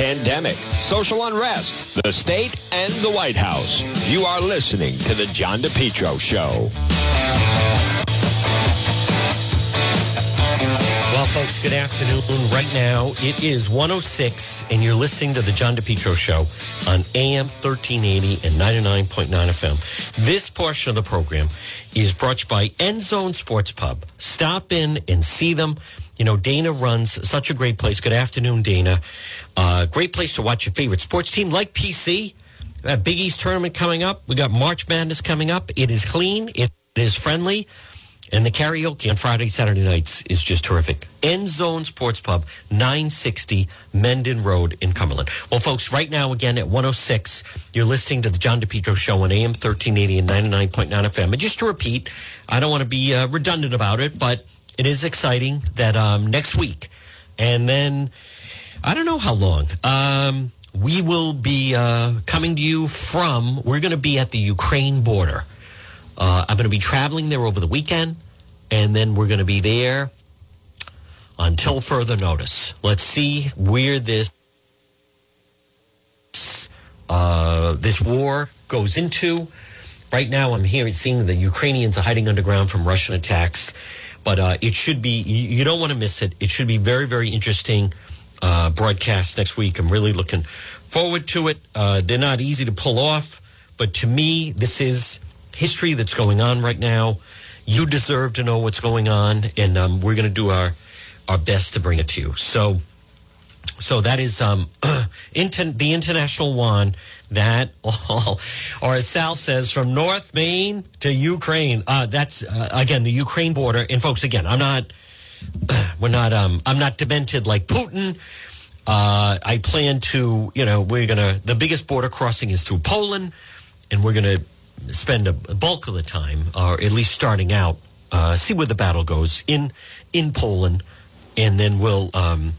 pandemic, social unrest, the state, and the White House. You are listening to The John DePetro Show. Well, folks, good afternoon. Right now, it is 106, and you're listening to The John DePetro Show on AM 1380 and 99.9 FM. This portion of the program is brought to you by End Zone Sports Pub. Stop in and see them. You know, Dana runs such a great place. Good afternoon, Dana. Uh, great place to watch your favorite sports team like PC. Big East tournament coming up. We got March Madness coming up. It is clean. It is friendly. And the karaoke on Friday, Saturday nights is just terrific. End Zone Sports Pub, 960 Mendon Road in Cumberland. Well, folks, right now, again at 106, you're listening to the John DePetro Show on AM 1380 and 99.9 FM. And just to repeat, I don't want to be uh, redundant about it, but it is exciting that um, next week, and then I don't know how long, um, we will be uh, coming to you from, we're going to be at the Ukraine border. Uh, I'm going to be traveling there over the weekend, and then we're going to be there until further notice. Let's see where this uh, this war goes into. Right now, I'm hearing seeing the Ukrainians are hiding underground from Russian attacks, but uh, it should be you, don't want to miss it. It should be very very interesting uh, broadcast next week. I'm really looking forward to it. Uh, they're not easy to pull off, but to me, this is history that's going on right now. You deserve to know what's going on, and um, we're going to do our our best to bring it to you. So, so that is um, inter- the international one that all, or as Sal says, from North Maine to Ukraine. Uh, that's uh, again the Ukraine border. And folks, again, I'm not. We're not. Um, I'm not demented like Putin. Uh, I plan to. You know, we're gonna. The biggest border crossing is through Poland, and we're gonna spend a bulk of the time, or at least starting out, uh, see where the battle goes in in Poland, and then we'll um,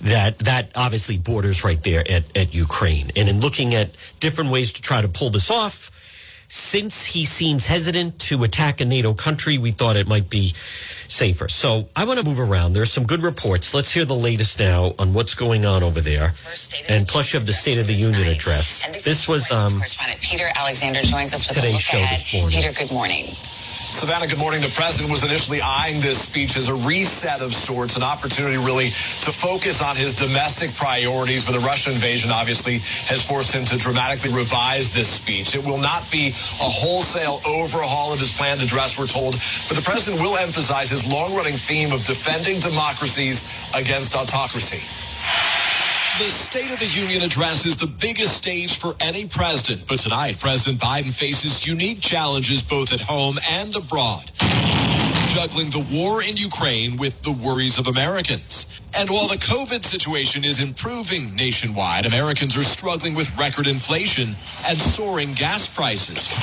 that that obviously borders right there at, at Ukraine. And in looking at different ways to try to pull this off, since he seems hesitant to attack a NATO country, we thought it might be safer. So I want to move around. There's some good reports. Let's hear the latest now on what's going on over there. And plus, you have the State of the Union address. This was um, correspondent Peter Alexander joins us with a today's show ahead. this morning. Peter, good morning. Savannah, good morning. The president was initially eyeing this speech as a reset of sorts, an opportunity really to focus on his domestic priorities. But the Russian invasion obviously has forced him to dramatically revise this speech. It will not be a wholesale overhaul of his planned address, we're told, but the president will emphasize his long-running theme of defending democracies against autocracy. The State of the Union address is the biggest stage for any president. But tonight, President Biden faces unique challenges both at home and abroad. Juggling the war in Ukraine with the worries of Americans. And while the COVID situation is improving nationwide, Americans are struggling with record inflation and soaring gas prices.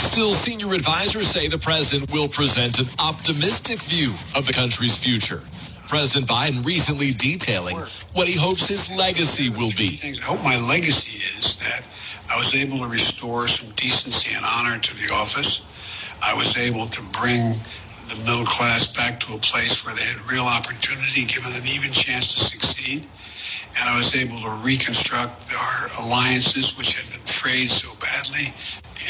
Still, senior advisors say the president will present an optimistic view of the country's future. President Biden recently detailing what he hopes his legacy will be. I hope my legacy is that I was able to restore some decency and honor to the office. I was able to bring the middle class back to a place where they had real opportunity, given an even chance to succeed. And I was able to reconstruct our alliances, which had been frayed so badly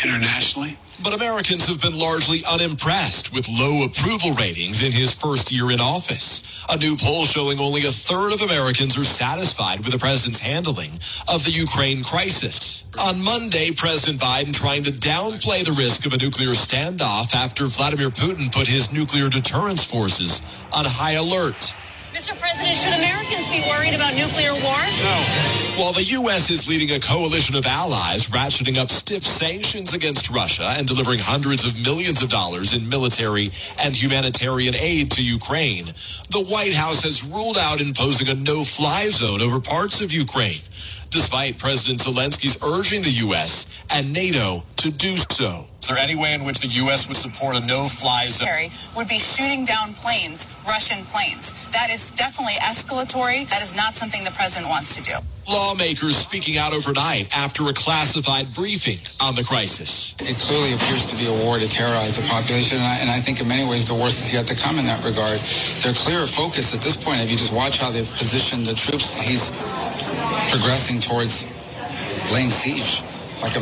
internationally. But Americans have been largely unimpressed with low approval ratings in his first year in office. A new poll showing only a third of Americans are satisfied with the president's handling of the Ukraine crisis. On Monday, President Biden trying to downplay the risk of a nuclear standoff after Vladimir Putin put his nuclear deterrence forces on high alert. Mr. President, should Americans be worried about nuclear war? No. While the U.S. is leading a coalition of allies ratcheting up stiff sanctions against Russia and delivering hundreds of millions of dollars in military and humanitarian aid to Ukraine, the White House has ruled out imposing a no-fly zone over parts of Ukraine, despite President Zelensky's urging the U.S. and NATO to do so. Is there any way in which the U.S. would support a no-fly zone? Kerry would be shooting down planes, Russian planes. That is definitely escalatory. That is not something the president wants to do. Lawmakers speaking out overnight after a classified briefing on the crisis. It clearly appears to be a war to terrorize the population, and I, and I think in many ways the worst is yet to come in that regard. Their clear focus at this point, if you just watch how they've positioned the troops, he's progressing towards laying siege, like a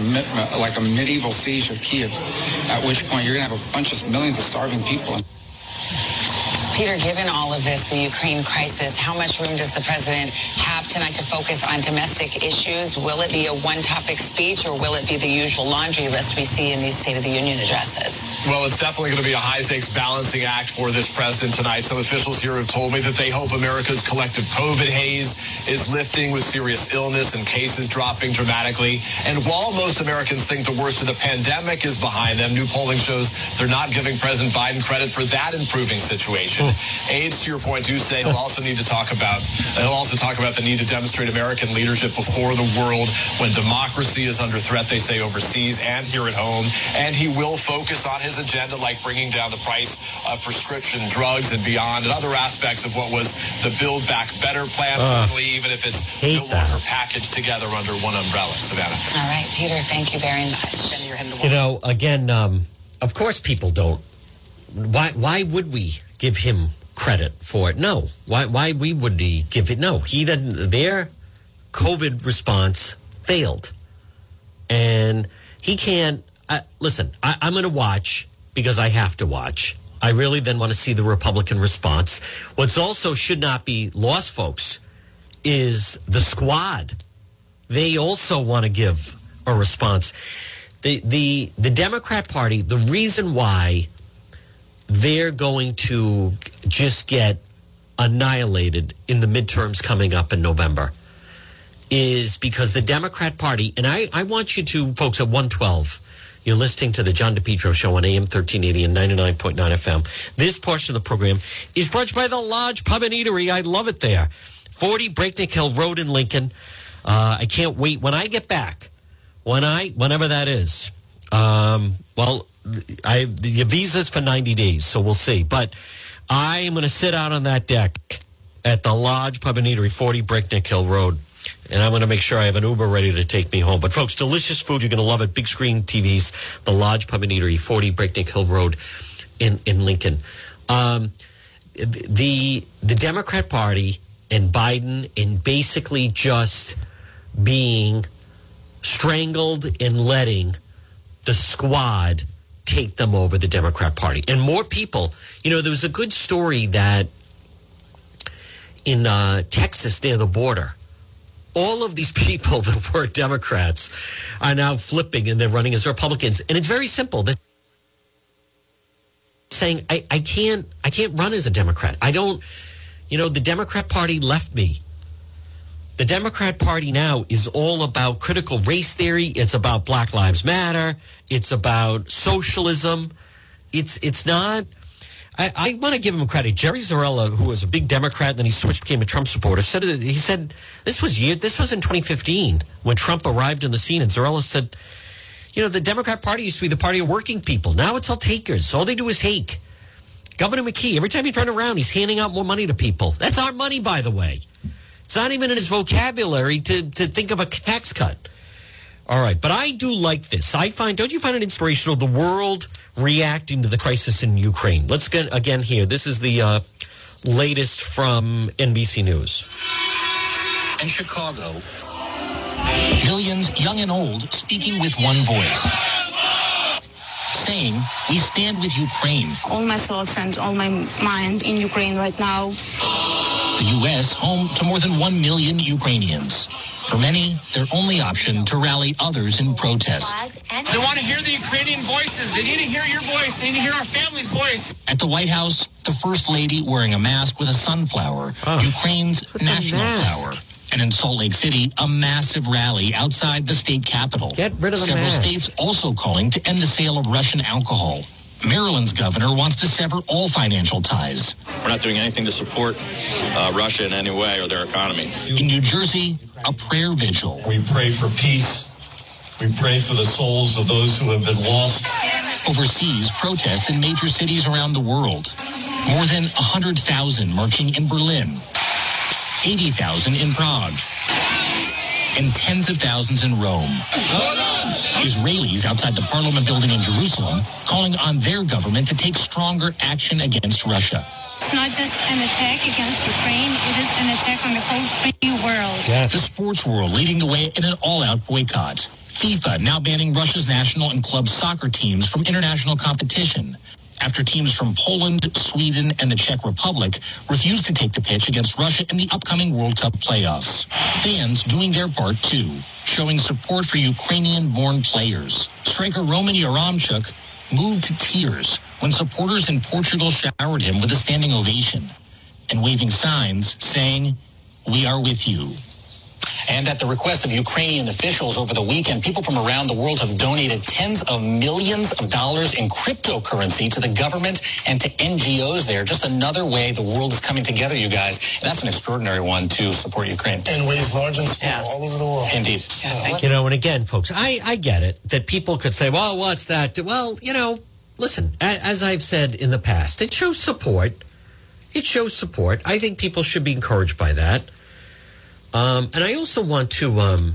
like a medieval siege of Kiev. At which point you're going to have a bunch of millions of starving people. Peter, given all of this, the Ukraine crisis, how much room does the president have tonight to focus on domestic issues? Will it be a one-topic speech, or will it be the usual laundry list we see in these State of the Union addresses? Well, it's definitely going to be a high-stakes balancing act for this president tonight. Some officials here have told me that they hope America's collective COVID haze is lifting with serious illness and cases dropping dramatically. And while most Americans think the worst of the pandemic is behind them, new polling shows they're not giving President Biden credit for that improving situation. Aides, to your point, do say he'll also need to talk about he'll also talk about the need to demonstrate American leadership before the world when democracy is under threat. They say overseas and here at home, and he will focus on his agenda, like bringing down the price of prescription drugs and beyond, and other aspects of what was the Build Back Better plan, uh, certainly, even if it's no longer packaged together under one umbrella. Savannah. All right, Peter. Thank you very much. You know, again, um, of course, people don't. Why? Why would we? Give him credit for it. No. Why, why we would he give it? No. He didn't. Their COVID response failed. And he can't. Listen, I, I'm going to watch because I have to watch. I really then want to see the Republican response. What's also should not be lost, folks, is the squad. They also want to give a response. The the the Democrat Party, the reason why they're going to just get annihilated in the midterms coming up in November is because the Democrat Party, and I, I want you to, folks, at 112, you're listening to the John DePetro show on AM 1380 and 99.9 FM. This portion of the program is brought by the Lodge Pub and Eatery. I love it there. 40 Breakneck Hill Road in Lincoln. Uh, I can't wait when I get back. When I, whenever that is. Um, well, I the visa's for 90 days, so we'll see. But I am going to sit out on that deck at the Lodge Pub and Eatery, 40 Breakneck Hill Road. And I'm going to make sure I have an Uber ready to take me home. But folks, delicious food. You're going to love it. Big screen TVs, the Lodge Pub and Eatery, 40 Breakneck Hill Road in, in Lincoln. Um, the, the Democrat Party and Biden in basically just being strangled and letting the squad take them over the Democrat Party. And more people, you know, there was a good story that in uh, Texas near the border, all of these people that were Democrats are now flipping and they're running as Republicans. And it's very simple. They're saying, I, I can't I can't run as a Democrat. I don't, you know, the Democrat Party left me. The Democrat Party now is all about critical race theory. It's about Black Lives Matter. It's about socialism. It's it's not. I, I want to give him credit. Jerry Zarrella, who was a big Democrat, and then he switched, became a Trump supporter. Said he said this was year. This was in 2015 when Trump arrived on the scene, and Zarrella said, "You know, the Democrat Party used to be the party of working people. Now it's all takers. All they do is take." Governor McKee, every time you turn around, he's handing out more money to people. That's our money, by the way. It's not even in his vocabulary to, to think of a tax cut. All right, but I do like this. I find, don't you find it inspirational? The world reacting to the crisis in Ukraine. Let's get again here. This is the uh, latest from NBC News. In Chicago, millions, young and old, speaking with one voice saying, We stand with Ukraine. All my thoughts and all my mind in Ukraine right now. The U.S., home to more than 1 million Ukrainians. For many, their only option to rally others in protest. They want to hear the Ukrainian voices. They need to hear your voice. They need to hear our family's voice. At the White House, the First Lady wearing a mask with a sunflower, oh, Ukraine's national flower and in Salt Lake City, a massive rally outside the state capitol. Get rid of the Several mask. states also calling to end the sale of Russian alcohol. Maryland's governor wants to sever all financial ties. We're not doing anything to support uh, Russia in any way or their economy. In New Jersey, a prayer vigil. We pray for peace. We pray for the souls of those who have been lost. Overseas, protests in major cities around the world. More than 100,000 marching in Berlin. 80,000 in Prague, and tens of thousands in Rome. Israelis outside the parliament building in Jerusalem calling on their government to take stronger action against Russia. It's not just an attack against Ukraine, it is an attack on the whole free world. Yes. The sports world leading the way in an all-out boycott. FIFA now banning Russia's national and club soccer teams from international competition after teams from Poland, Sweden, and the Czech Republic refused to take the pitch against Russia in the upcoming World Cup playoffs. Fans doing their part too, showing support for Ukrainian-born players. Striker Roman Yaremchuk moved to tears when supporters in Portugal showered him with a standing ovation and waving signs saying, we are with you. And at the request of Ukrainian officials over the weekend, people from around the world have donated tens of millions of dollars in cryptocurrency to the government and to NGOs there. Just another way the world is coming together, you guys. And that's an extraordinary one to support Ukraine. In ways large and small all over the world. Indeed. You know, and again, folks, I, I get it that people could say, well, what's that? Well, you know, listen, as I've said in the past, it shows support. It shows support. I think people should be encouraged by that. Um, and I also want to, um,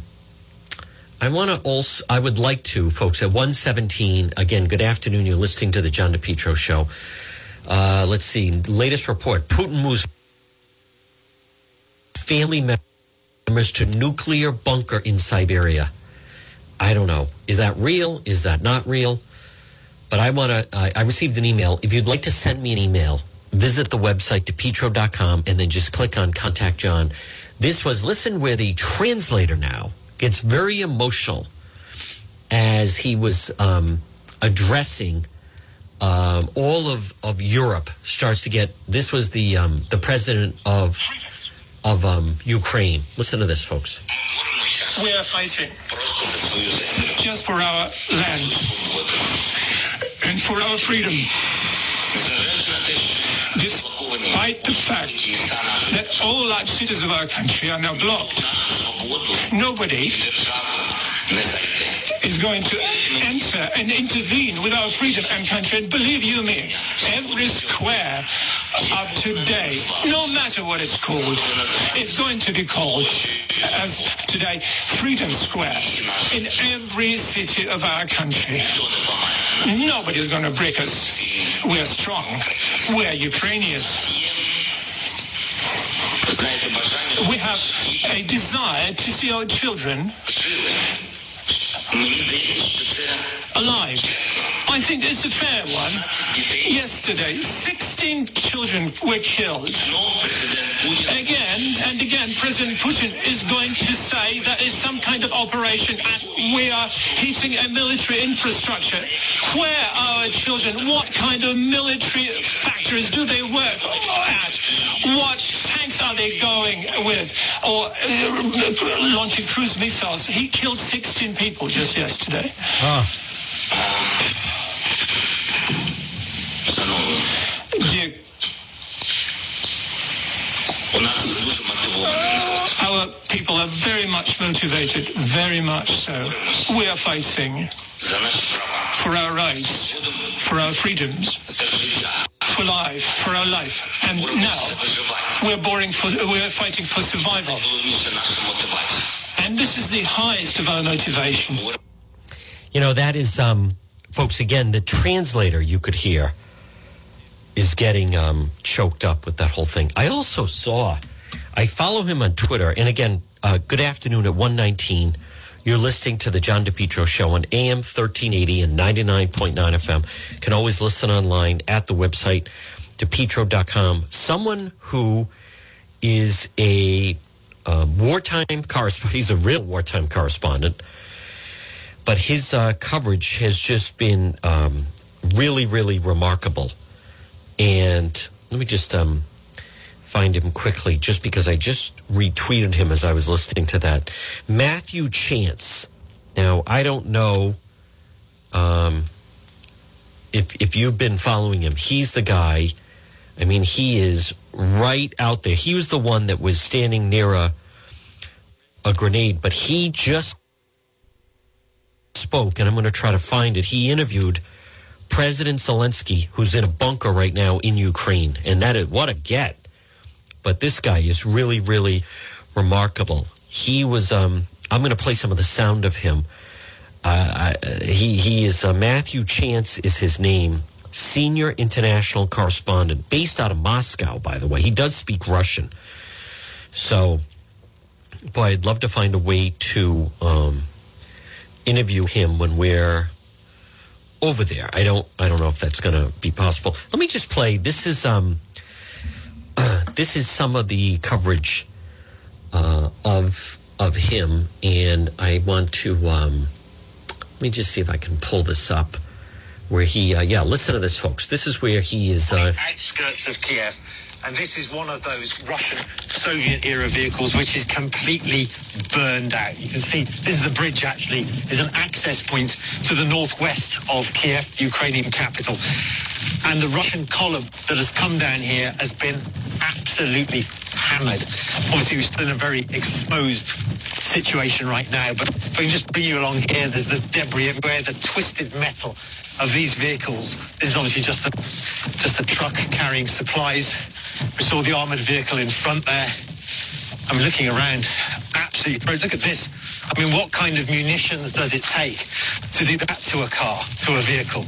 I want to also, I would like to, folks, at 117, again, good afternoon. You're listening to the John DePetro show. Uh, let's see, latest report Putin moves family members to nuclear bunker in Siberia. I don't know. Is that real? Is that not real? But I want to, I received an email. If you'd like to send me an email, visit the website, depetro.com, and then just click on Contact John. This was, listen, where the translator now gets very emotional as he was um, addressing um, all of, of Europe starts to get, this was the, um, the president of, of um, Ukraine. Listen to this, folks. We are fighting just for our land and for our freedom. Despite the fact that all our cities of our country are now blocked, nobody is going to enter and intervene with our freedom and country. And believe you me, every square of today, no matter what it's called, it's going to be called as today Freedom Square in every city of our country. Nobody's going to break us. We're strong. We're Ukrainians. We have a desire to see our children alive. I think it's a fair one. Yesterday, 16 children were killed. Again and again, President Putin is going to say that is some kind of operation and we are hitting a military infrastructure. Where are our children? What kind of military factories do they work at? What tanks are they going with? Or uh, launching cruise missiles? He killed 16 people just yesterday. Dear Our people are very much motivated, very much so. We are fighting for our rights, for our freedoms, for life, for our life. And now we're boring for, we're fighting for survival. And this is the highest of our motivation. You know, that is, um, folks, again, the translator you could hear is getting um, choked up with that whole thing. I also saw, I follow him on Twitter. And again, uh, good afternoon at 119. You're listening to the John DePetro show on AM 1380 and 99.9 FM. Can always listen online at the website, depetro.com. Someone who is a uh, wartime correspondent, he's a real wartime correspondent but his uh, coverage has just been um, really, really remarkable. And let me just um, find him quickly, just because I just retweeted him as I was listening to that. Matthew Chance. Now, I don't know um, if if you've been following him. He's the guy. I mean, he is right out there. He was the one that was standing near a a grenade, but he just spoke, and I'm going to try to find it. He interviewed President Zelensky, who's in a bunker right now in Ukraine, and that is what a get. But this guy is really, really remarkable. He was. Um, I'm going to play some of the sound of him. Uh, I, he he is uh, Matthew Chance is his name. Senior international correspondent, based out of Moscow, by the way. He does speak Russian. So, boy, I'd love to find a way to um, interview him when we're over there. I don't. I don't know if that's going to be possible. Let me just play. This is um. This is some of the coverage uh, of of him, and I want to um, let me just see if I can pull this up. Where he, uh, yeah, listen to this, folks. This is where he is. Uh, outskirts of Kiev. And this is one of those Russian Soviet era vehicles which is completely burned out. You can see this is a bridge actually, is an access point to the northwest of Kiev, the Ukrainian capital. And the Russian column that has come down here has been absolutely hammered. Obviously, we're still in a very exposed situation right now, but if I can just bring you along here, there's the debris everywhere, the twisted metal of these vehicles. This is obviously just a just a truck carrying supplies. We saw the armored vehicle in front there. I'm looking around. Absolutely. Look at this. I mean, what kind of munitions does it take to do that to a car, to a vehicle?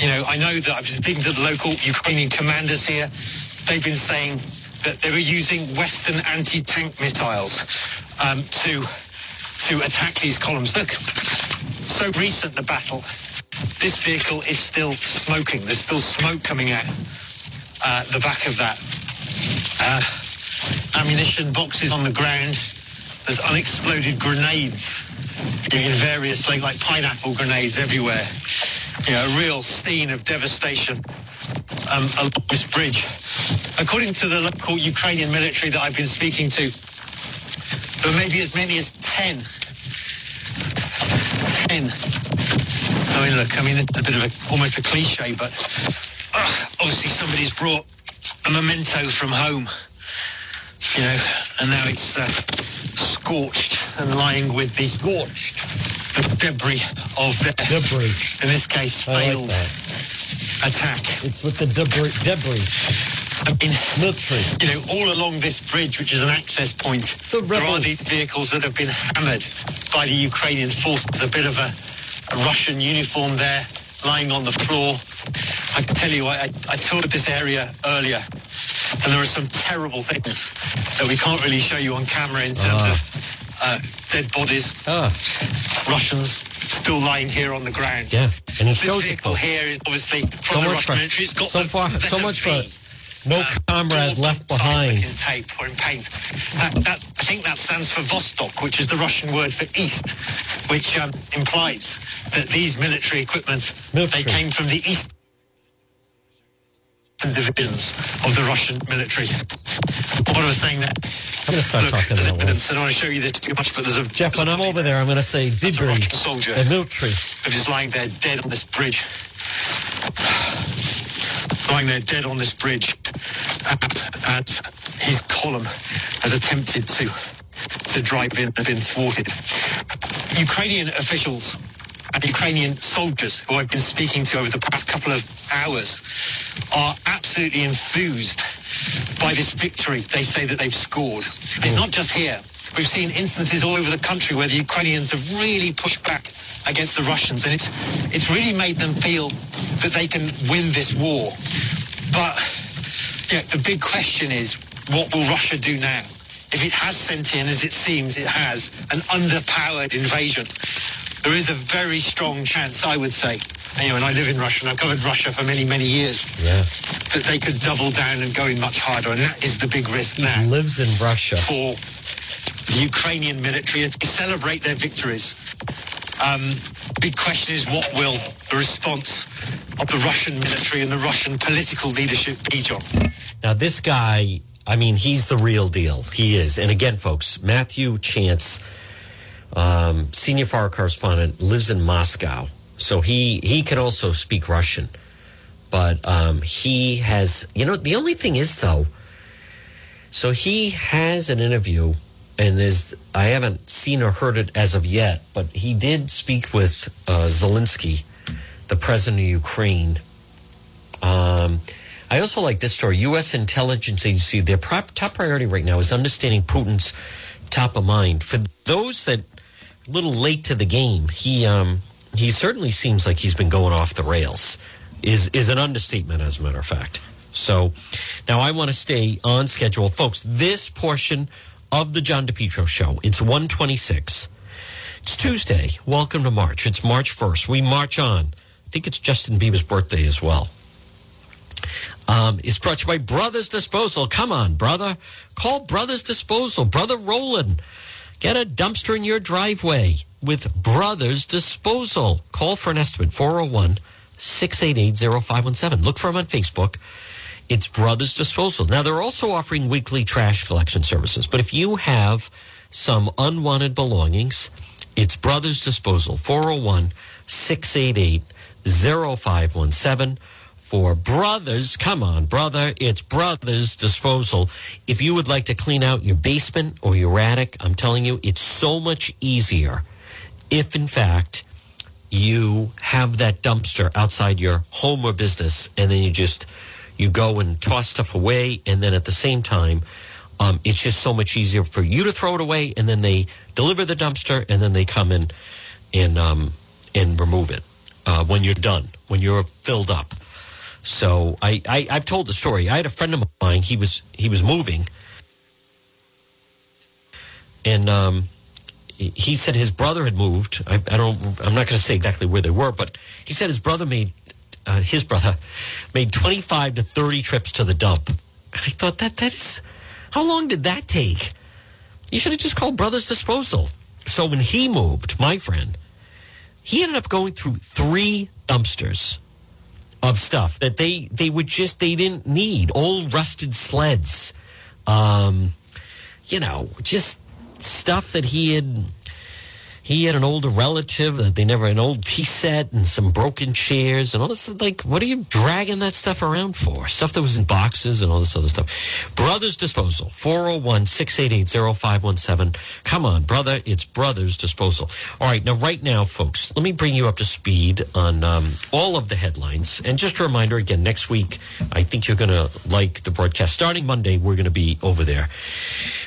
You know, I know that I've been speaking to the local Ukrainian commanders here. They've been saying that they were using Western anti-tank missiles um, to to attack these columns. Look, so recent the battle. This vehicle is still smoking. There's still smoke coming out uh, the back of that. Uh, ammunition boxes on the ground. There's unexploded grenades in various, like, like pineapple grenades everywhere. You know, a real scene of devastation um, along this bridge. According to the local Ukrainian military that I've been speaking to, there may be as many as 10. 10. I mean, look, I mean, it's a bit of a, almost a cliche, but uh, obviously somebody's brought a memento from home, you know, and now it's uh, scorched and lying with the scorched the debris of their debris. In this case, I like failed attack. It's with the debris. Debris. I mean, military. You know, all along this bridge, which is an access point, there are these vehicles that have been hammered by the Ukrainian forces. A bit of a, a Russian uniform there, lying on the floor. I can tell you, I, I, toured this area earlier, and there are some terrible things that we can't really show you on camera in terms Ah. of uh, dead bodies. Russians still lying here on the ground. Yeah, and it this vehicle here is obviously So from the much Russian military. It's got so the far- so much for V no comrade left behind. in tape or in paint. That, that, I think that stands for Vostok, which is the Russian word for east, which um, implies that these military equipment they came from the east divisions of the Russian military. What I was saying there. I'm going to start Look, talking there's that evidence. I don't want to show you this too much, but there's a Jeff, when I'm over there, I'm going to say debris. Russian soldier. The military. They're just lying there dead on this bridge. Lying there dead on this bridge At, as his column has attempted to to drive in and been thwarted. Ukrainian officials and Ukrainian soldiers who I've been speaking to over the past couple of hours are absolutely enthused by this victory they say that they've scored. It's not just here. We've seen instances all over the country where the Ukrainians have really pushed back against the Russians, and it's it's really made them feel that they can win this war. But yeah, the big question is, what will Russia do now? If it has sent in, as it seems it has, an underpowered invasion, there is a very strong chance, I would say, you know, and I live in Russia and I've covered Russia for many, many years, yes. that they could double down and go in much harder, and that is the big risk now Who Lives in Russia. for the Ukrainian military to celebrate their victories. Um, big question is what will the response of the Russian military and the Russian political leadership be, John? Now, this guy, I mean, he's the real deal. He is. And again, folks, Matthew Chance, um, senior foreign correspondent, lives in Moscow. So he, he can also speak Russian. But um, he has, you know, the only thing is, though, so he has an interview, and is I haven't seen or heard it as of yet, but he did speak with uh, Zelensky, the president of Ukraine. Um, I also like this story. U.S. intelligence agency, their top priority right now is understanding Putin's top of mind. For those that little late to the game, he um, he certainly seems like he's been going off the rails. Is is an understatement, as a matter of fact. So now I want to stay on schedule, folks. This portion of the John DePetro show. It's 126. It's Tuesday. Welcome to March. It's March 1st. We march on. I think it's Justin Bieber's birthday as well. Um, it's brought to you by Brothers Disposal. Come on, brother. Call Brothers Disposal. Brother Roland. Get a dumpster in your driveway with Brothers Disposal. Call for an estimate 401 688 0517. Look for them on Facebook. It's Brothers Disposal. Now, they're also offering weekly trash collection services. But if you have some unwanted belongings, it's Brothers Disposal, 401 688 0517. For Brothers, come on, brother, it's Brothers Disposal. If you would like to clean out your basement or your attic, I'm telling you, it's so much easier if, in fact, you have that dumpster outside your home or business and then you just you go and toss stuff away and then at the same time um, it's just so much easier for you to throw it away and then they deliver the dumpster and then they come in and um, and remove it uh, when you're done when you're filled up so I, I i've told the story i had a friend of mine he was he was moving and um, he said his brother had moved. I, I don't. I'm not going to say exactly where they were, but he said his brother made uh, his brother made 25 to 30 trips to the dump. And I thought that that is how long did that take? You should have just called Brothers Disposal. So when he moved, my friend, he ended up going through three dumpsters of stuff that they they would just they didn't need. Old rusted sleds. Um you know just stuff that he had he had an older relative that they never an old tea set and some broken chairs and all this like what are you dragging that stuff around for? Stuff that was in boxes and all this other stuff. Brothers disposal 401-688-0517 come on brother it's brothers disposal. All right now right now folks let me bring you up to speed on um, all of the headlines. And just a reminder again next week i think you're going to like the broadcast. Starting monday we're going to be over there.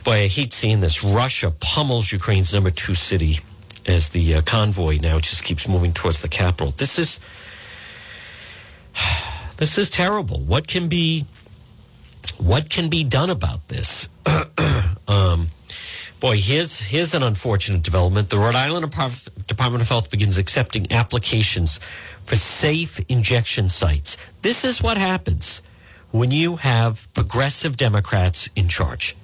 Boy i hate seeing this. Russia pummels ukraine's number two city as the uh, convoy now just keeps moving towards the capital. This is this is terrible. What can be what can be done about this? um, boy, here's here's an unfortunate development. The Rhode Island Department of Health begins accepting applications for safe injection sites. This is what happens when you have progressive Democrats in charge.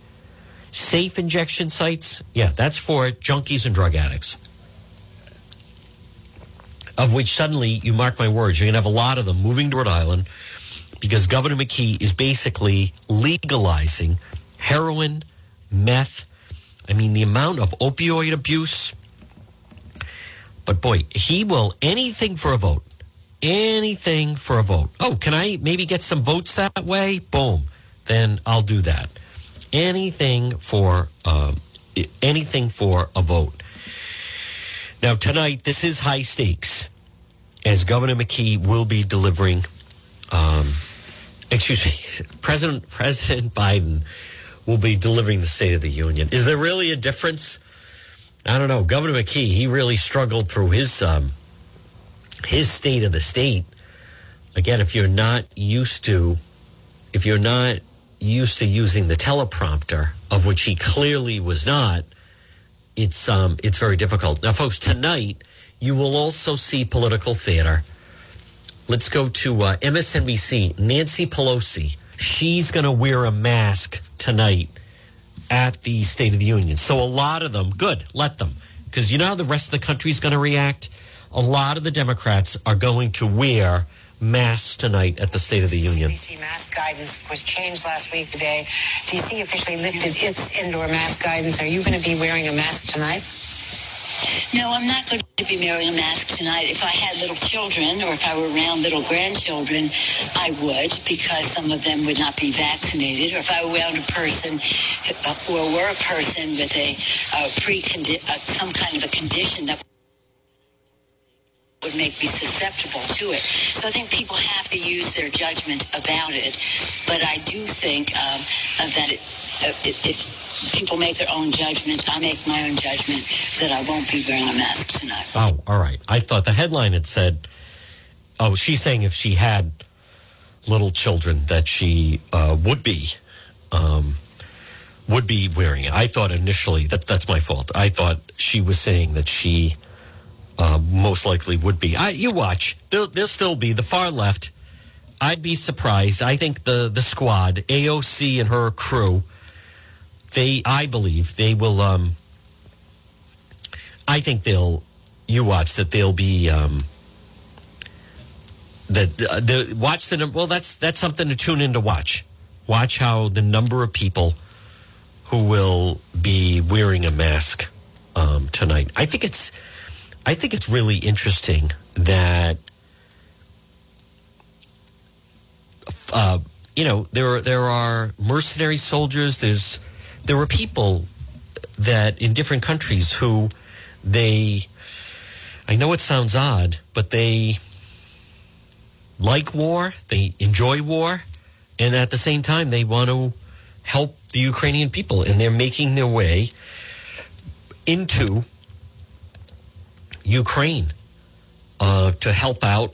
Safe injection sites, yeah, that's for junkies and drug addicts of which suddenly, you mark my words, you're going to have a lot of them moving to Rhode Island because Governor McKee is basically legalizing heroin, meth. I mean, the amount of opioid abuse. But boy, he will anything for a vote. Anything for a vote. Oh, can I maybe get some votes that way? Boom. Then I'll do that. Anything for um, anything for a vote. Now, tonight, this is high stakes, as Governor McKee will be delivering, um, excuse me, President, President Biden will be delivering the State of the Union. Is there really a difference? I don't know. Governor McKee, he really struggled through his, um, his State of the State. Again, if you're not used to, if you're not used to using the teleprompter, of which he clearly was not, it's um, it's very difficult. Now, folks, tonight you will also see political theater. Let's go to uh, MSNBC. Nancy Pelosi. She's going to wear a mask tonight at the State of the Union. So a lot of them, good, let them, because you know how the rest of the country is going to react. A lot of the Democrats are going to wear masks tonight at the State of the Union. CDC mask guidance was changed last week today. DC officially lifted its indoor mask guidance. Are you going to be wearing a mask tonight? No, I'm not going to be wearing a mask tonight. If I had little children or if I were around little grandchildren, I would because some of them would not be vaccinated. Or if I were around a person or were a person with a, a pre uh, some kind of a condition that would make me susceptible to it. So I think people have to use their judgment about it. But I do think um, that it, uh, if people make their own judgment, I make my own judgment that I won't be wearing a mask tonight. Oh, all right. I thought the headline had said, oh, she's saying if she had little children that she uh, would be. Um, would be wearing it. I thought initially that that's my fault. I thought she was saying that she uh, most likely would be. I, you watch, there'll, there'll still be the far left. I'd be surprised. I think the the squad, AOC and her crew, they, I believe, they will. Um, I think they'll. You watch that they'll be. Um, that uh, the watch the number. Well, that's that's something to tune in to watch. Watch how the number of people who will be wearing a mask um, tonight. I think it's. I think it's really interesting that. Uh, you know there are there are mercenary soldiers. There's there are people that in different countries who they. I know it sounds odd, but they like war. They enjoy war, and at the same time, they want to help the Ukrainian people, and they're making their way into Ukraine uh, to help out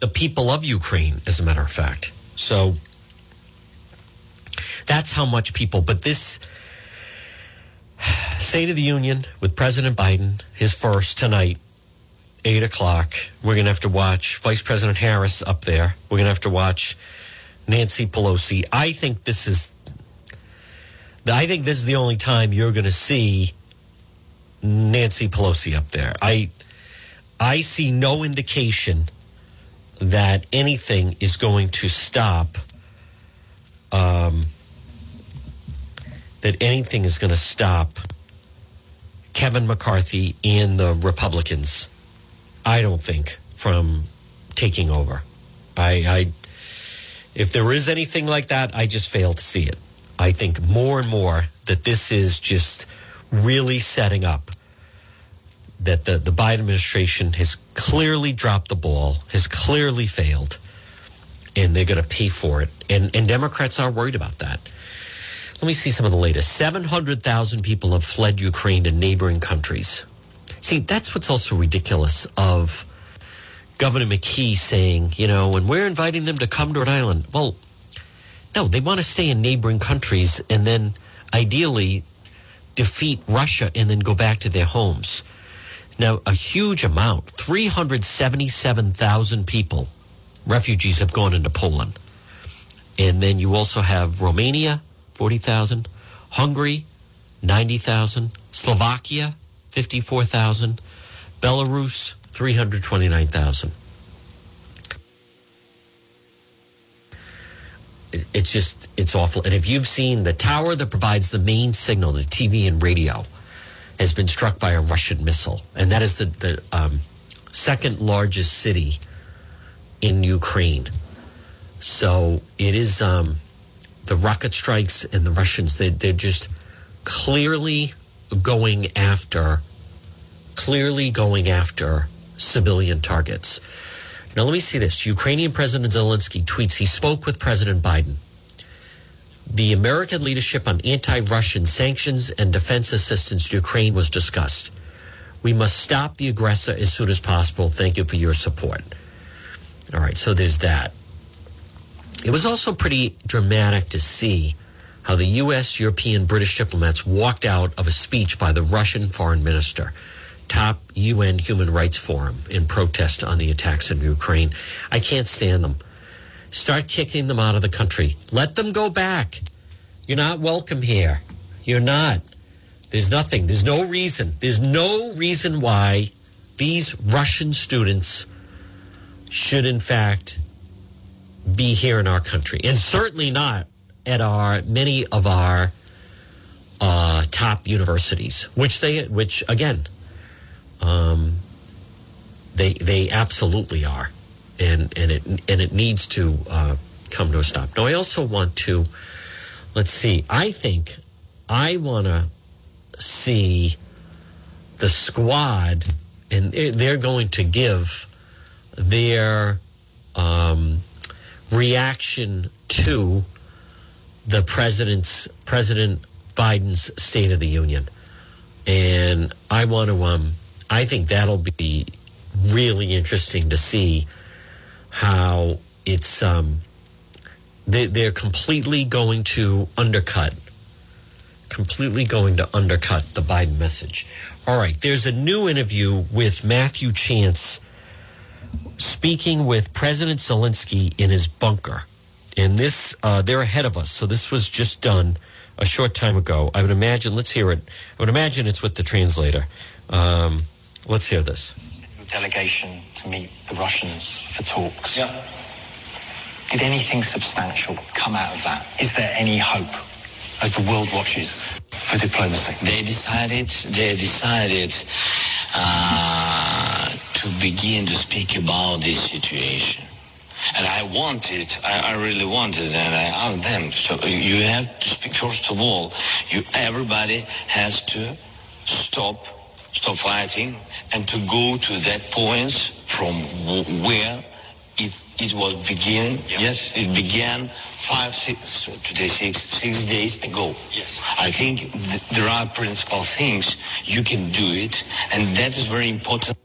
the people of Ukraine, as a matter of fact. So that's how much people, but this State of the Union with President Biden, his first tonight, 8 o'clock. We're going to have to watch Vice President Harris up there. We're going to have to watch Nancy Pelosi. I think this is. I think this is the only time you're going to see Nancy Pelosi up there. I I see no indication that anything is going to stop. Um, that anything is going to stop Kevin McCarthy and the Republicans. I don't think from taking over. I, I if there is anything like that, I just fail to see it. I think more and more that this is just really setting up that the, the Biden administration has clearly dropped the ball, has clearly failed, and they're going to pay for it. And, and Democrats are worried about that. Let me see some of the latest. 700,000 people have fled Ukraine to neighboring countries. See, that's what's also ridiculous of Governor McKee saying, you know, when we're inviting them to come to Rhode Island. Well, no, they want to stay in neighboring countries and then ideally defeat Russia and then go back to their homes. Now, a huge amount, 377,000 people, refugees have gone into Poland. And then you also have Romania, 40,000, Hungary, 90,000, Slovakia, 54,000, Belarus, 329,000. It's just, it's awful. And if you've seen the tower that provides the main signal to TV and radio has been struck by a Russian missile, and that is the, the um, second largest city in Ukraine. So it is um, the rocket strikes and the Russians, they, they're just clearly going after, clearly going after civilian targets. Now, let me see this. Ukrainian President Zelensky tweets he spoke with President Biden. The American leadership on anti Russian sanctions and defense assistance to Ukraine was discussed. We must stop the aggressor as soon as possible. Thank you for your support. All right, so there's that. It was also pretty dramatic to see how the U.S., European, British diplomats walked out of a speech by the Russian foreign minister, top UN Human Rights Forum, in protest on the attacks in Ukraine. I can't stand them. Start kicking them out of the country. Let them go back. You're not welcome here. You're not. There's nothing. There's no reason. There's no reason why these Russian students should, in fact, be here in our country, and certainly not at our many of our uh, top universities, which they, which again, um, they they absolutely are, and and it and it needs to uh, come to a stop. Now, I also want to let's see. I think I want to see the squad, and they're going to give their um, reaction to the president's President Biden's State of the Union, and I want to. Um, I think that'll be really interesting to see how it's um, They, they're completely going to undercut, completely going to undercut the Biden message. All right, there's a new interview with Matthew Chance speaking with President Zelensky in his bunker. And this, uh, they're ahead of us. So this was just done a short time ago. I would imagine, let's hear it. I would imagine it's with the translator. Um, let's hear this. delegation to meet the Russians for talks. Yeah. Did anything substantial come out of that? Is there any hope as the world watches for diplomacy? They decided. They decided uh, to begin to speak about this situation. And I wanted, I, I really wanted, and I asked them. So you have to speak. First of all, you everybody has to stop, stop fighting, and to go to that point from w- where it it was begin. Yes, it began five, six, today six, six days ago. Yes. I think th- there are principal things you can do it, and that is very important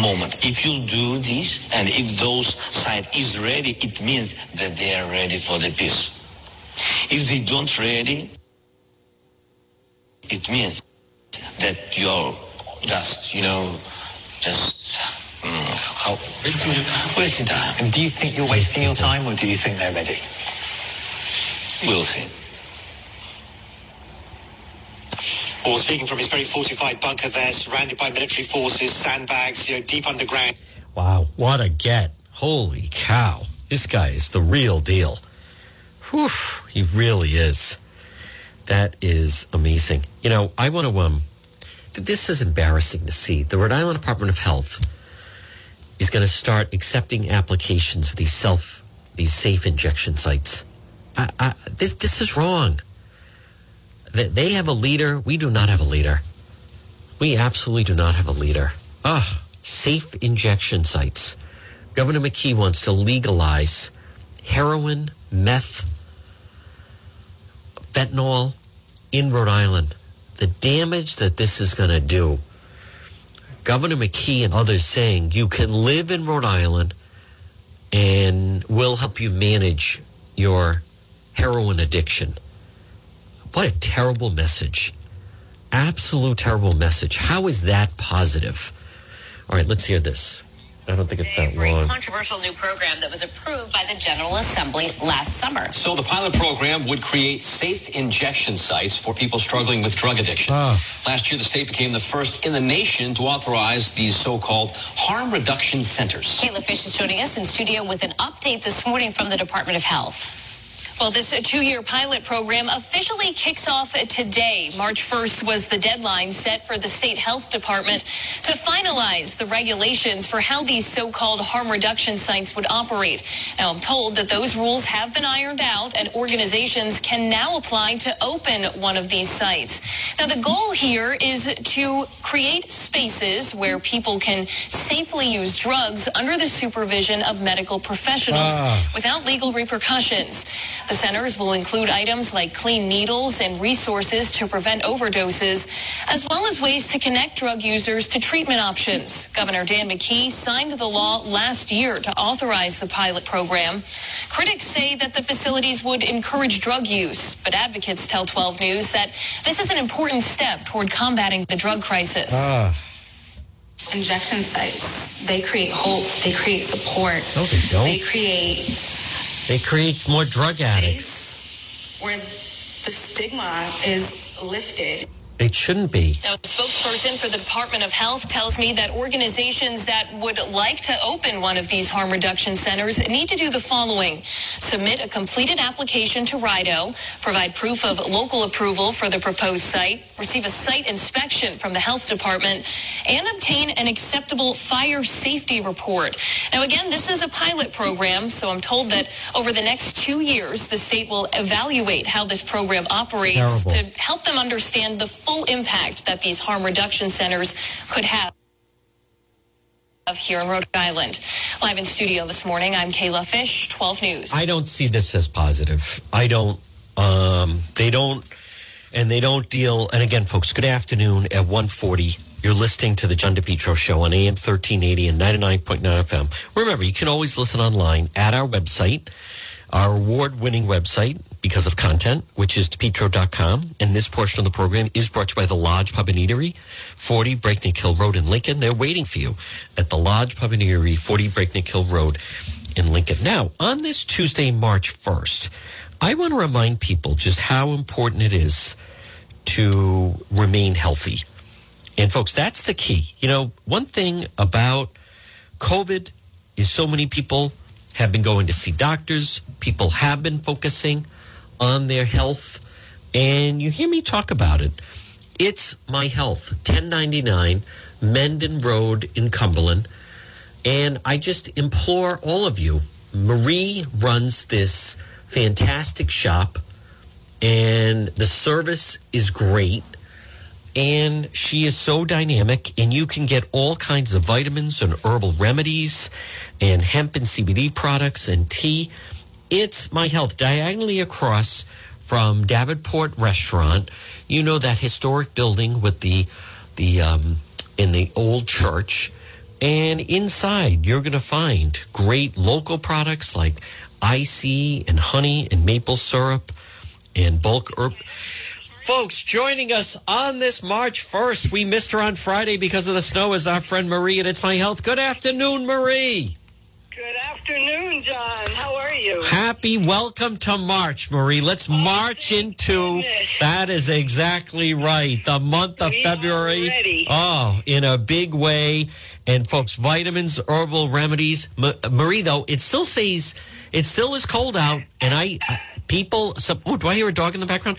moment. If you do this, and if those side is ready, it means that they are ready for the peace. If they don't ready, it means that you're just, you know, just how, wasting time. And do you think you're wasting your time, or do you think they're ready? We'll see. Or speaking from his very fortified bunker there, surrounded by military forces, sandbags, you know, deep underground. Wow, what a get. Holy cow. This guy is the real deal. Whew, he really is. That is amazing. You know, I want to, um, this is embarrassing to see. The Rhode Island Department of Health is going to start accepting applications for these self, these safe injection sites. I, I, this, this is wrong. They, they have a leader. We do not have a leader. We absolutely do not have a leader. Ah, safe injection sites. Governor McKee wants to legalize heroin, meth, fentanyl in Rhode Island. The damage that this is going to do. Governor McKee and others saying you can live in Rhode Island and we'll help you manage your heroin addiction. What a terrible message. Absolute terrible message. How is that positive? All right, let's hear this. I don't think it's that for a long. controversial new program that was approved by the General Assembly last summer. So the pilot program would create safe injection sites for people struggling with drug addiction. Ah. Last year, the state became the first in the nation to authorize these so-called harm reduction centers. Kayla Fish is joining us in studio with an update this morning from the Department of Health. Well, this two-year pilot program officially kicks off today. March 1st was the deadline set for the state health department to finalize the regulations for how these so-called harm reduction sites would operate. Now, I'm told that those rules have been ironed out and organizations can now apply to open one of these sites. Now, the goal here is to create spaces where people can safely use drugs under the supervision of medical professionals Ah. without legal repercussions. The centers will include items like clean needles and resources to prevent overdoses, as well as ways to connect drug users to treatment options. Governor Dan McKee signed the law last year to authorize the pilot program. Critics say that the facilities would encourage drug use, but advocates tell 12 News that this is an important step toward combating the drug crisis. Ah. Injection sites, they create hope, they create support. No, they don't. They create They create more drug addicts. where the stigma is lifted. It shouldn't be. Now, a spokesperson for the Department of Health tells me that organizations that would like to open one of these harm reduction centers need to do the following. Submit a completed application to RIDOH, provide proof of local approval for the proposed site, receive a site inspection from the health department, and obtain an acceptable fire safety report. Now, again, this is a pilot program, so I'm told that over the next two years, the state will evaluate how this program operates Terrible. to help them understand the full impact that these harm reduction centers could have here in Rhode Island. Live in studio this morning, I'm Kayla Fish, 12 News. I don't see this as positive. I don't. Um, they don't, and they don't deal. And again, folks, good afternoon at 140. You're listening to the John DePetro Show on AM 1380 and 99.9 FM. Remember, you can always listen online at our website. our award winning website because of content, which is petro.com. And this portion of the program is brought to you by the Lodge Pub and Eatery, 40 Breakneck Hill Road in Lincoln. They're waiting for you at the Lodge Pub and Eatery, 40 Breakneck Hill Road in Lincoln. Now, on this Tuesday, March 1st, I want to remind people just how important it is to remain healthy. And folks, that's the key. You know, one thing about COVID is so many people have been going to see doctors, people have been focusing on their health, and you hear me talk about it. It's my health, 1099 Mendon Road in Cumberland. And I just implore all of you, Marie runs this fantastic shop and the service is great and she is so dynamic and you can get all kinds of vitamins and herbal remedies and hemp and cbd products and tea it's my health diagonally across from davenport restaurant you know that historic building with the the um, in the old church and inside you're going to find great local products like icy and honey and maple syrup and bulk herb Folks, joining us on this March 1st, we missed her on Friday because of the snow, is our friend Marie, and it's my health. Good afternoon, Marie. Good afternoon, John. How are you? Happy welcome to March, Marie. Let's oh, march into that is exactly right. The month of We February. Oh, in a big way. And folks, vitamins, herbal remedies. Ma- Marie, though, it still says it still is cold out, and I people. So, oh, do I hear a dog in the background?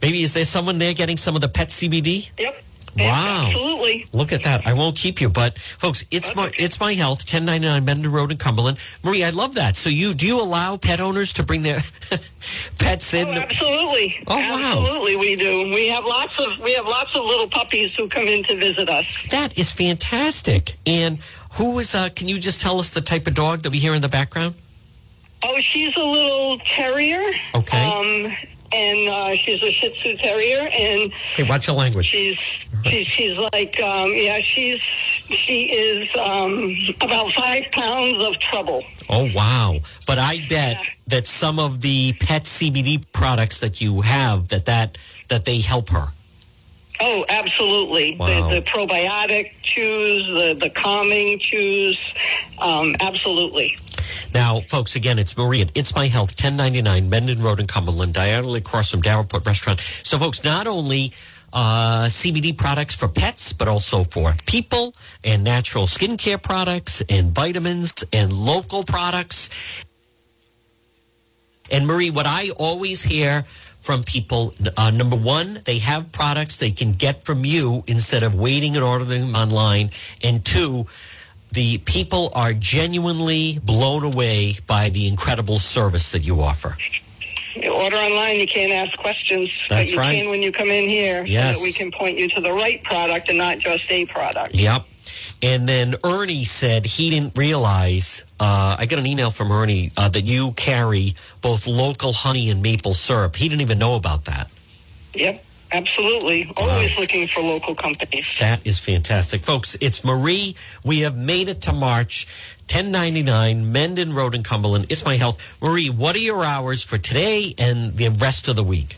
Maybe is there someone there getting some of the pet CBD? Yep. Wow. Absolutely. Look at that. I won't keep you, but folks, it's my it's my health, 1099 Mendon Road in Cumberland. Marie, I love that. So you do you allow pet owners to bring their pets in? Oh, absolutely. Oh, wow. Absolutely, we do. We have lots of we have lots of little puppies who come in to visit us. That is fantastic. And who is uh can you just tell us the type of dog that we hear in the background? Oh, she's a little terrier. Okay. Um, and uh, she's a Shih Tzu terrier, and Hey, watch the language. she's she's she's like um, yeah, she's she is um, about five pounds of trouble. Oh wow. But I bet that some of the pet CBD products that you have that that that they help her. Oh, absolutely. Wow. The, the probiotic chews, the, the calming chews, um, absolutely. Now, folks, again, it's Maria. It's My Health, 1099 Mendon Road in Cumberland, diagonally across from Davenport Restaurant. So, folks, not only uh, CBD products for pets, but also for people and natural skincare products and vitamins and local products. And Marie, what I always hear from people, uh, number one, they have products they can get from you instead of waiting and ordering them online. And two, the people are genuinely blown away by the incredible service that you offer. You order online, you can't ask questions, That's but you right. can when you come in here Yes. so that we can point you to the right product and not just a product. Yep. And then Ernie said he didn't realize. Uh, I got an email from Ernie uh, that you carry both local honey and maple syrup. He didn't even know about that. Yep, absolutely. Always looking for local companies. That is fantastic. Folks, it's Marie. We have made it to March. 1099 Mendon Road in Cumberland. It's my health. Marie, what are your hours for today and the rest of the week?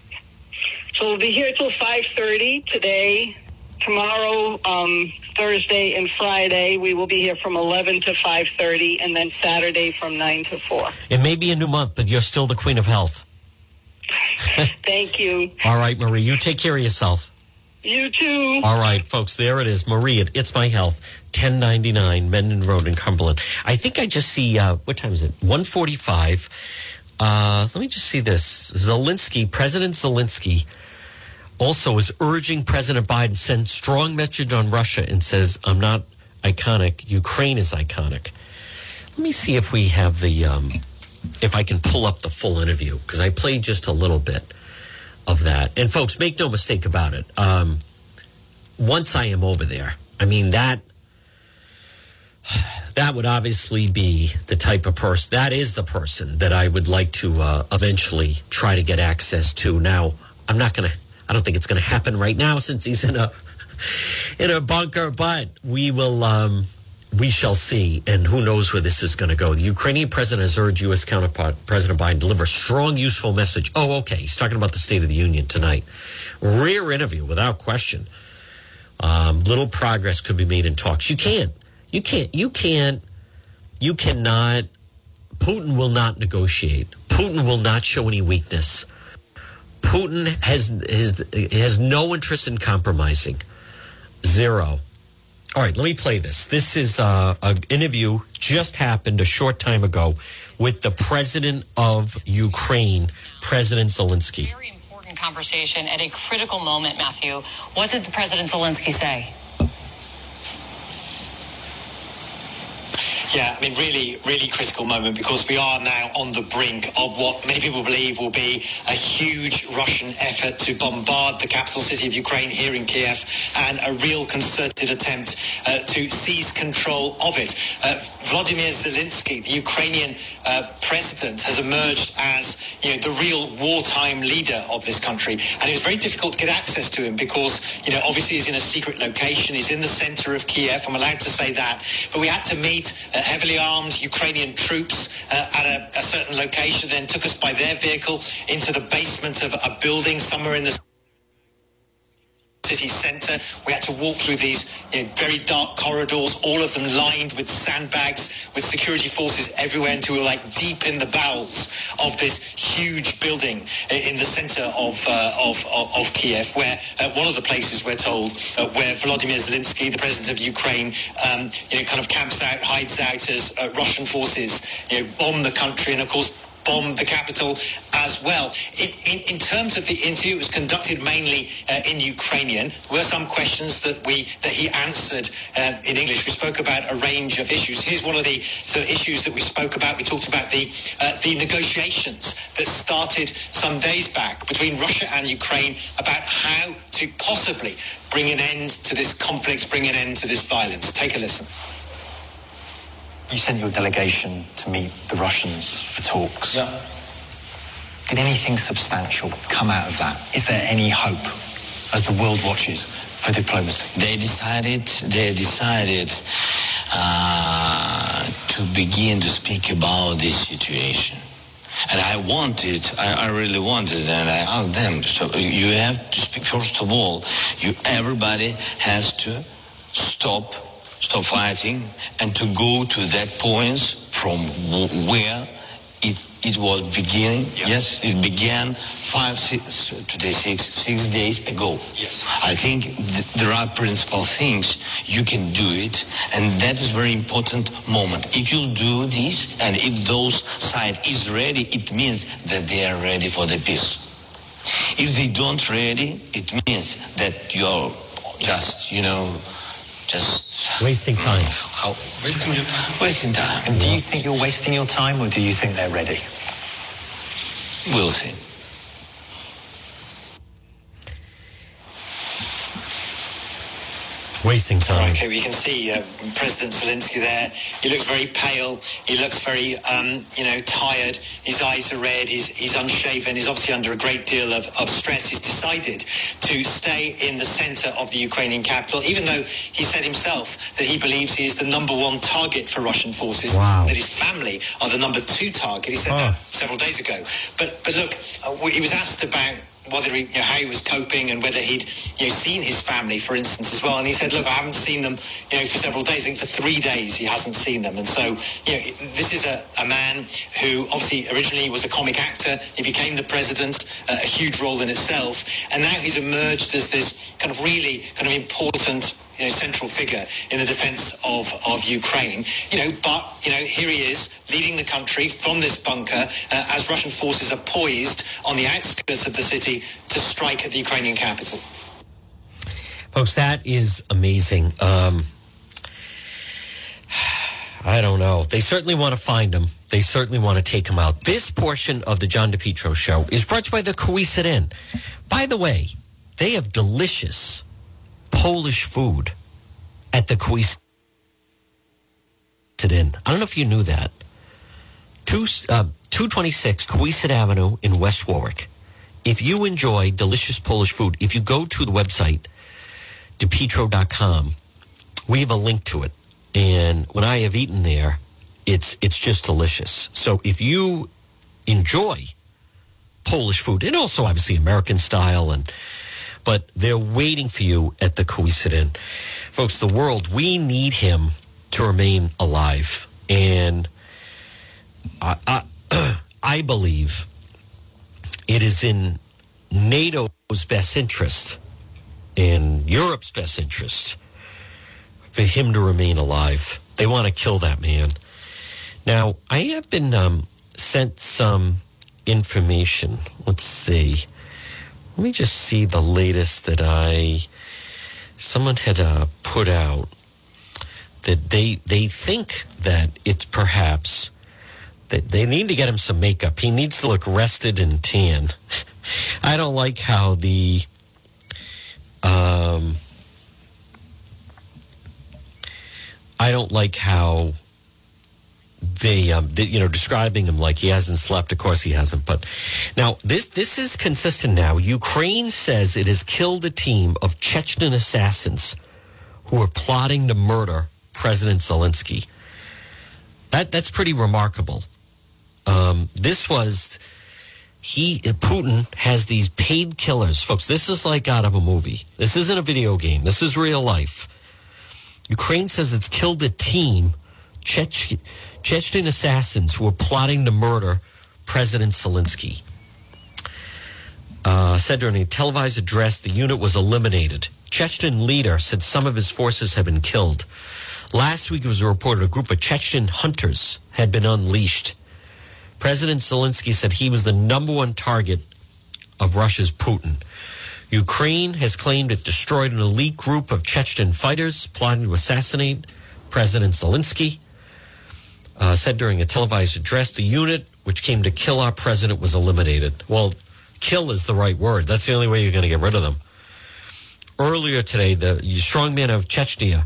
So we'll be here till 5.30 today. Tomorrow, um, Thursday and Friday, we will be here from 11 to 5.30, and then Saturday from 9 to 4. It may be a new month, but you're still the queen of health. Thank you. All right, Marie, you take care of yourself. You too. All right, folks, there it is. Marie at It's My Health, 1099 Mendon Road in Cumberland. I think I just see, uh, what time is it? 145. Uh, let me just see this. Zelensky, President Zelensky, also is urging President Biden send strong message on Russia and says, I'm not iconic. Ukraine is iconic. Let me see if we have the, um, if I can pull up the full interview because I played just a little bit of that. And folks, make no mistake about it. Um, once I am over there, I mean that that would obviously be the type of person. That is the person that I would like to uh, eventually try to get access to. Now, I'm not to. I don't think it's to happen right now since he's in a in a bunker. But we will. Um, we shall see, and who knows where this is going to go. The Ukrainian president has urged U.S. counterpart President Biden deliver a strong, useful message. Oh, okay. He's talking about the State of the Union tonight. Rare interview, without question. Um, little progress could be made in talks. You can't. You can't. You can't. You cannot. Putin will not negotiate. Putin will not show any weakness. Putin has has has no interest in compromising. Zero. All right, let me play this. This is uh, an interview just happened a short time ago with the president of Ukraine, President Zelensky. Very important conversation at a critical moment, Matthew. What did the President Zelensky say? Yeah, I mean, really, really critical moment because we are now on the brink of what many people believe will be a huge Russian effort to bombard the capital city of Ukraine here in Kiev and a real concerted attempt uh, to seize control of it. Uh, Vladimir Zelensky, the Ukrainian uh, president, has emerged as you know the real wartime leader of this country, and it was very difficult to get access to him because you know obviously he's in a secret location, he's in the center of Kiev. I'm allowed to say that, but we had to meet uh, heavily armed Ukrainian troops uh, at a, a certain location, then took us by their vehicle into the basement of a building somewhere in the city centre. We had to walk through these you know, very dark corridors, all of them lined with sandbags, with security forces everywhere, and we were like deep in the bowels of this huge building in the centre of, uh, of, of, of Kiev, where uh, one of the places we're told uh, where Volodymyr Zelensky, the president of Ukraine, um, you know, kind of camps out, hides out as uh, Russian forces, you know, bomb the country, and of course bombed the capital as well. In, in, in, terms of the interview, it was conducted mainly uh, in Ukrainian. There were some questions that we that he answered uh, in English. We spoke about a range of issues. Here's one of the so issues that we spoke about. We talked about the uh, the negotiations that started some days back between Russia and Ukraine about how to possibly bring an end to this conflict, bring an end to this violence. Take a listen. You sent your delegation to meet the Russians for talks. Yeah. Did anything substantial come out of that? Is there any hope as the world watches for diplomacy? They decided. They decided uh, to begin to speak about this situation. And I wanted, I, I, really wanted, and I asked them. So you have to speak. First of all, you everybody has to stop stop fighting and to go to that point from where it, it was beginning. Yeah. Yes, it began five, six, today six, six days ago. Yes. I think th- there are principal things you can do it, and that is very important moment. If you do this, and if those side is ready, it means that they are ready for the peace. If they don't ready, it means that you're just, you know, just wasting time. Mm, how, wasting, wasting time. And do you think you're wasting your time, or do you think they're ready? We'll see. Wasting time. Okay, we can see uh, President Zelensky there. He looks very pale. He looks very, um, you know, tired. His eyes are red. He's, he's unshaven. He's obviously under a great deal of, of stress. He's decided to stay in the center of the Ukrainian capital, even though he said himself that he believes he is the number one target for Russian forces, wow. that his family are the number two target. He said oh. that several days ago. But, but look, uh, he was asked about whether he, you know, how he was coping and whether he'd you know seen his family, for instance, as well. And he said, "Look, I haven't seen them, you know, for several days. I think for three days he hasn't seen them." And so, you know, this is a, a man who obviously originally was a comic actor. He became the president, uh, a huge role in itself, and now he's emerged as this kind of really kind of important you know, central figure in the defence of, of Ukraine. You know, but you know, here he is leading the country from this bunker uh, as Russian forces are poised on the outskirts of the city to strike at the Ukrainian capital. Folks, that is amazing. Um, I don't know. They certainly want to find him. They certainly want to take him out. This portion of the John DePetro show is brought to you by the Cowesett Inn. By the way, they have delicious Polish food at the Inn. I don't know if you knew that. Two, uh, 226 Cowesett Avenue in West Warwick. If you enjoy delicious Polish food, if you go to the website, depetro.com, we have a link to it. And when I have eaten there, it's it's just delicious. So if you enjoy Polish food and also obviously American style and but they're waiting for you at the Cowesett Inn. Folks, the world, we need him to remain alive. And I, I, I believe it is in NATO's best interest and Europe's best interest for him to remain alive. They want to kill that man. Now, I have been um, sent some information. Let's see. Let me just see the latest that I someone had uh, put out that they they think that it's perhaps that they need to get him some makeup. He needs to look rested and tan. I don't like how the um, I don't like how they, um, they, you know, describing him like he hasn't slept. Of course, he hasn't. But now this this is consistent. Now Ukraine says it has killed a team of Chechen assassins who are plotting to murder President Zelensky. That that's pretty remarkable. Um, this was he Putin has these paid killers, folks. This is like out of a movie. This isn't a video game. This is real life. Ukraine says it's killed a team. Chech- Chechen assassins were plotting to murder President Zelensky. Uh, said during a televised address, the unit was eliminated. Chechen leader said some of his forces had been killed. Last week, it was reported a group of Chechen hunters had been unleashed. President Zelensky said he was the number one target of Russia's Putin. Ukraine has claimed it destroyed an elite group of Chechen fighters plotting to assassinate President Zelensky uh, said during a televised address, the unit which came to kill our president was eliminated. Well, kill is the right word. That's the only way you're going to get rid of them. Earlier today, the strongman of Chechnya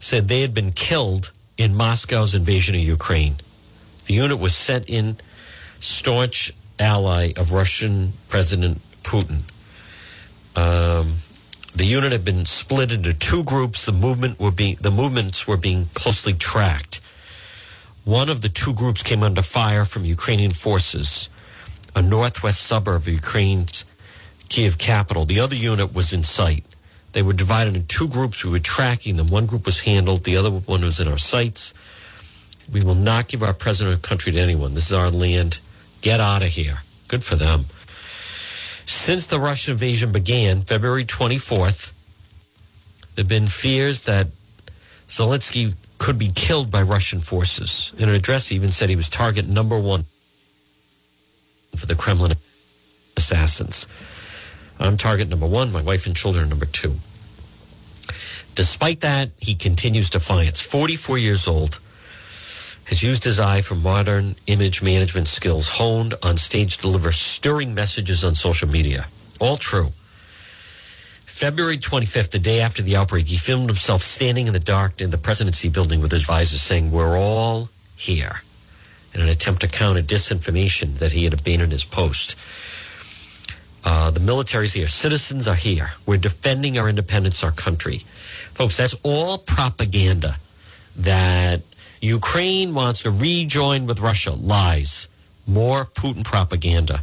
said they had been killed in Moscow's invasion of Ukraine. The unit was sent in staunch ally of Russian President Putin. Um, the unit had been split into two groups. The movement were being the movements were being closely tracked. One of the two groups came under fire from Ukrainian forces, a northwest suburb of Ukraine's Kiev capital. The other unit was in sight. They were divided in two groups. We were tracking them. One group was handled, the other one was in our sights. We will not give our president of country to anyone. This is our land. Get out of here. Good for them. Since the Russian invasion began, February 24th, there have been fears that Zelensky could be killed by Russian forces. In an address, he even said he was target number one for the Kremlin assassins. I'm target number one. My wife and children are number two. Despite that, he continues defiance. 44 years old, has used his eye for modern image management skills honed on stage to deliver stirring messages on social media. All true. February 25th, the day after the outbreak, he filmed himself standing in the dark in the presidency building with his advisors saying, We're all here in an attempt to counter disinformation that he had abandoned his post. Uh, the military's here. Citizens are here. We're defending our independence, our country. Folks, that's all propaganda that Ukraine wants to rejoin with Russia. Lies. More Putin propaganda.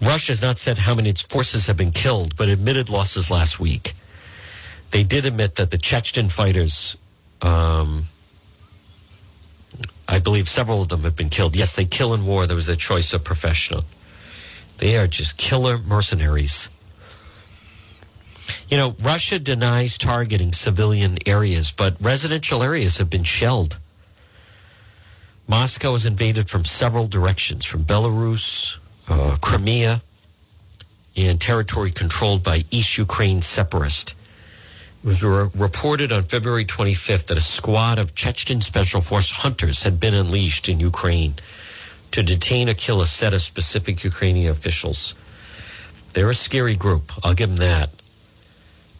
Russia has not said how many its forces have been killed, but admitted losses last week. They did admit that the Chechen fighters, um, I believe several of them have been killed. Yes, they kill in war. There was a choice of professional. They are just killer mercenaries. You know, Russia denies targeting civilian areas, but residential areas have been shelled. Moscow is invaded from several directions, from Belarus, uh, Crimea, and territory controlled by East Ukraine separatists. It was re- reported on February 25th that a squad of Chechen Special Force hunters had been unleashed in Ukraine to detain or kill a set of specific Ukrainian officials. They're a scary group, I'll give them that.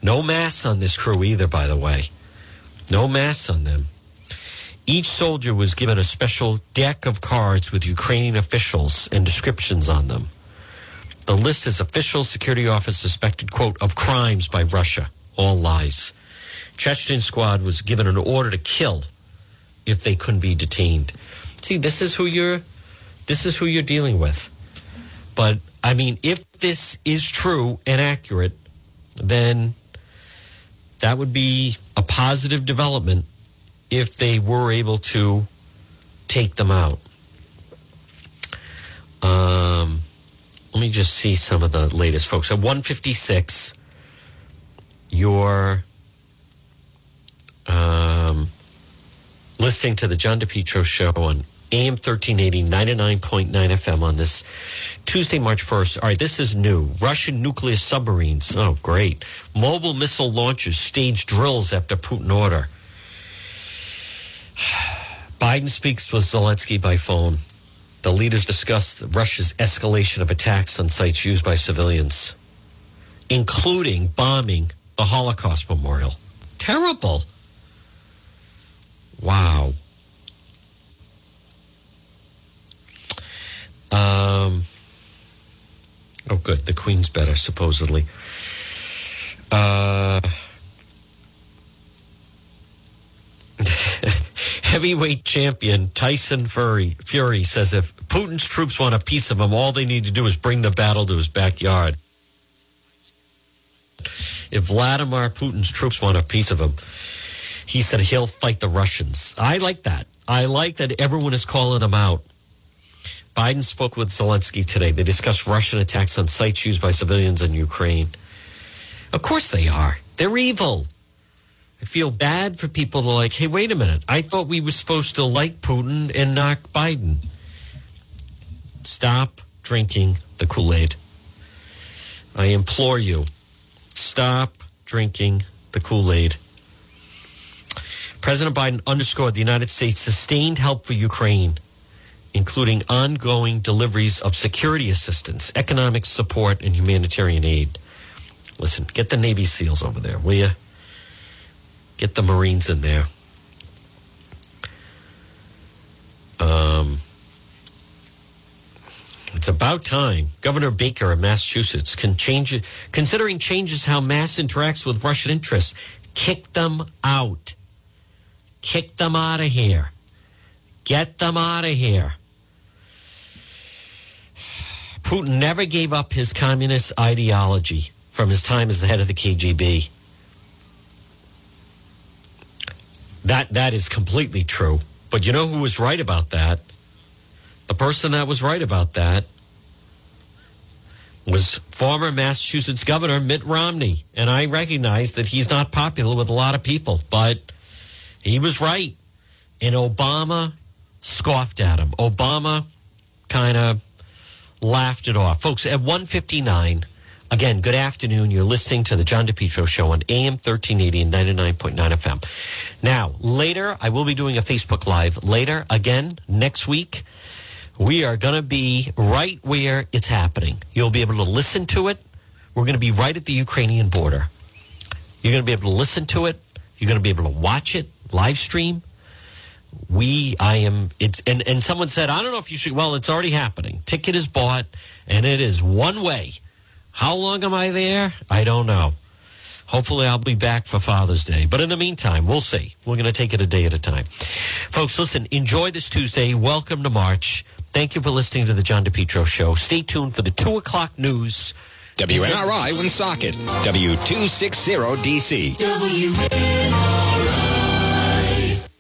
No masks on this crew either, by the way. No masks on them. Each soldier was given a special deck of cards with Ukrainian officials and descriptions on them. The list is official security office suspected, quote, of crimes by Russia. All lies. Chechen squad was given an order to kill if they couldn't be detained. See, this is who you're this is who you're dealing with. But I mean, if this is true and accurate, then that would be a positive development if they were able to take them out. Um, let me just see some of the latest folks. At 156, you're um, listening to the John DePetro show on AM 1380, 99.9 FM on this Tuesday, March 1st. All right, this is new. Russian nuclear submarines. Oh, great. Mobile missile launchers stage drills after Putin order. Biden speaks with Zelensky by phone. The leaders discuss Russia's escalation of attacks on sites used by civilians, including bombing the Holocaust Memorial. Terrible. Wow. Um, oh, good. The Queen's better, supposedly. Uh, heavyweight champion Tyson Fury, Fury says if Putin's troops want a piece of him, all they need to do is bring the battle to his backyard. If Vladimir Putin's troops want a piece of him, he said he'll fight the Russians. I like that. I like that everyone is calling him out. Biden spoke with Zelensky today. They discussed Russian attacks on sites used by civilians in Ukraine. Of course they are. They're evil. I feel bad for people that are like, hey, wait a minute. I thought we were supposed to like Putin and knock Biden. Stop drinking the Kool Aid. I implore you, stop drinking the Kool Aid. President Biden underscored the United States' sustained help for Ukraine including ongoing deliveries of security assistance, economic support, and humanitarian aid. Listen, get the Navy SEALs over there, will you? Get the Marines in there. Um, it's about time. Governor Baker of Massachusetts can change, considering changes how Mass interacts with Russian interests. Kick them out. Kick them out of here. Get them out of here. Putin never gave up his communist ideology from his time as the head of the KGB. That that is completely true. But you know who was right about that? The person that was right about that was former Massachusetts Governor Mitt Romney. And I recognize that he's not popular with a lot of people, but he was right. And Obama scoffed at him. Obama kind of laughed it off. Folks, at 159, again, good afternoon. You're listening to the John DePetro Show on AM 1380 and 99.9 FM. Now, later, I will be doing a Facebook Live. Later, again, next week, we are going to be right where it's happening. You'll be able to listen to it. We're going to be right at the Ukrainian border. You're going to be able to listen to it. You're going to be able to watch it, live stream we i am it's and and someone said i don't know if you should well it's already happening ticket is bought and it is one way how long am i there? I don't know. Hopefully i'll be back for father's day. But in the meantime we'll see. We're going to take it a day at a time. Folks listen enjoy this tuesday. Welcome to march. Thank you for listening to the john depetro show. Stay tuned for the two o'clock news. WNRI Woonsocket, W260DC.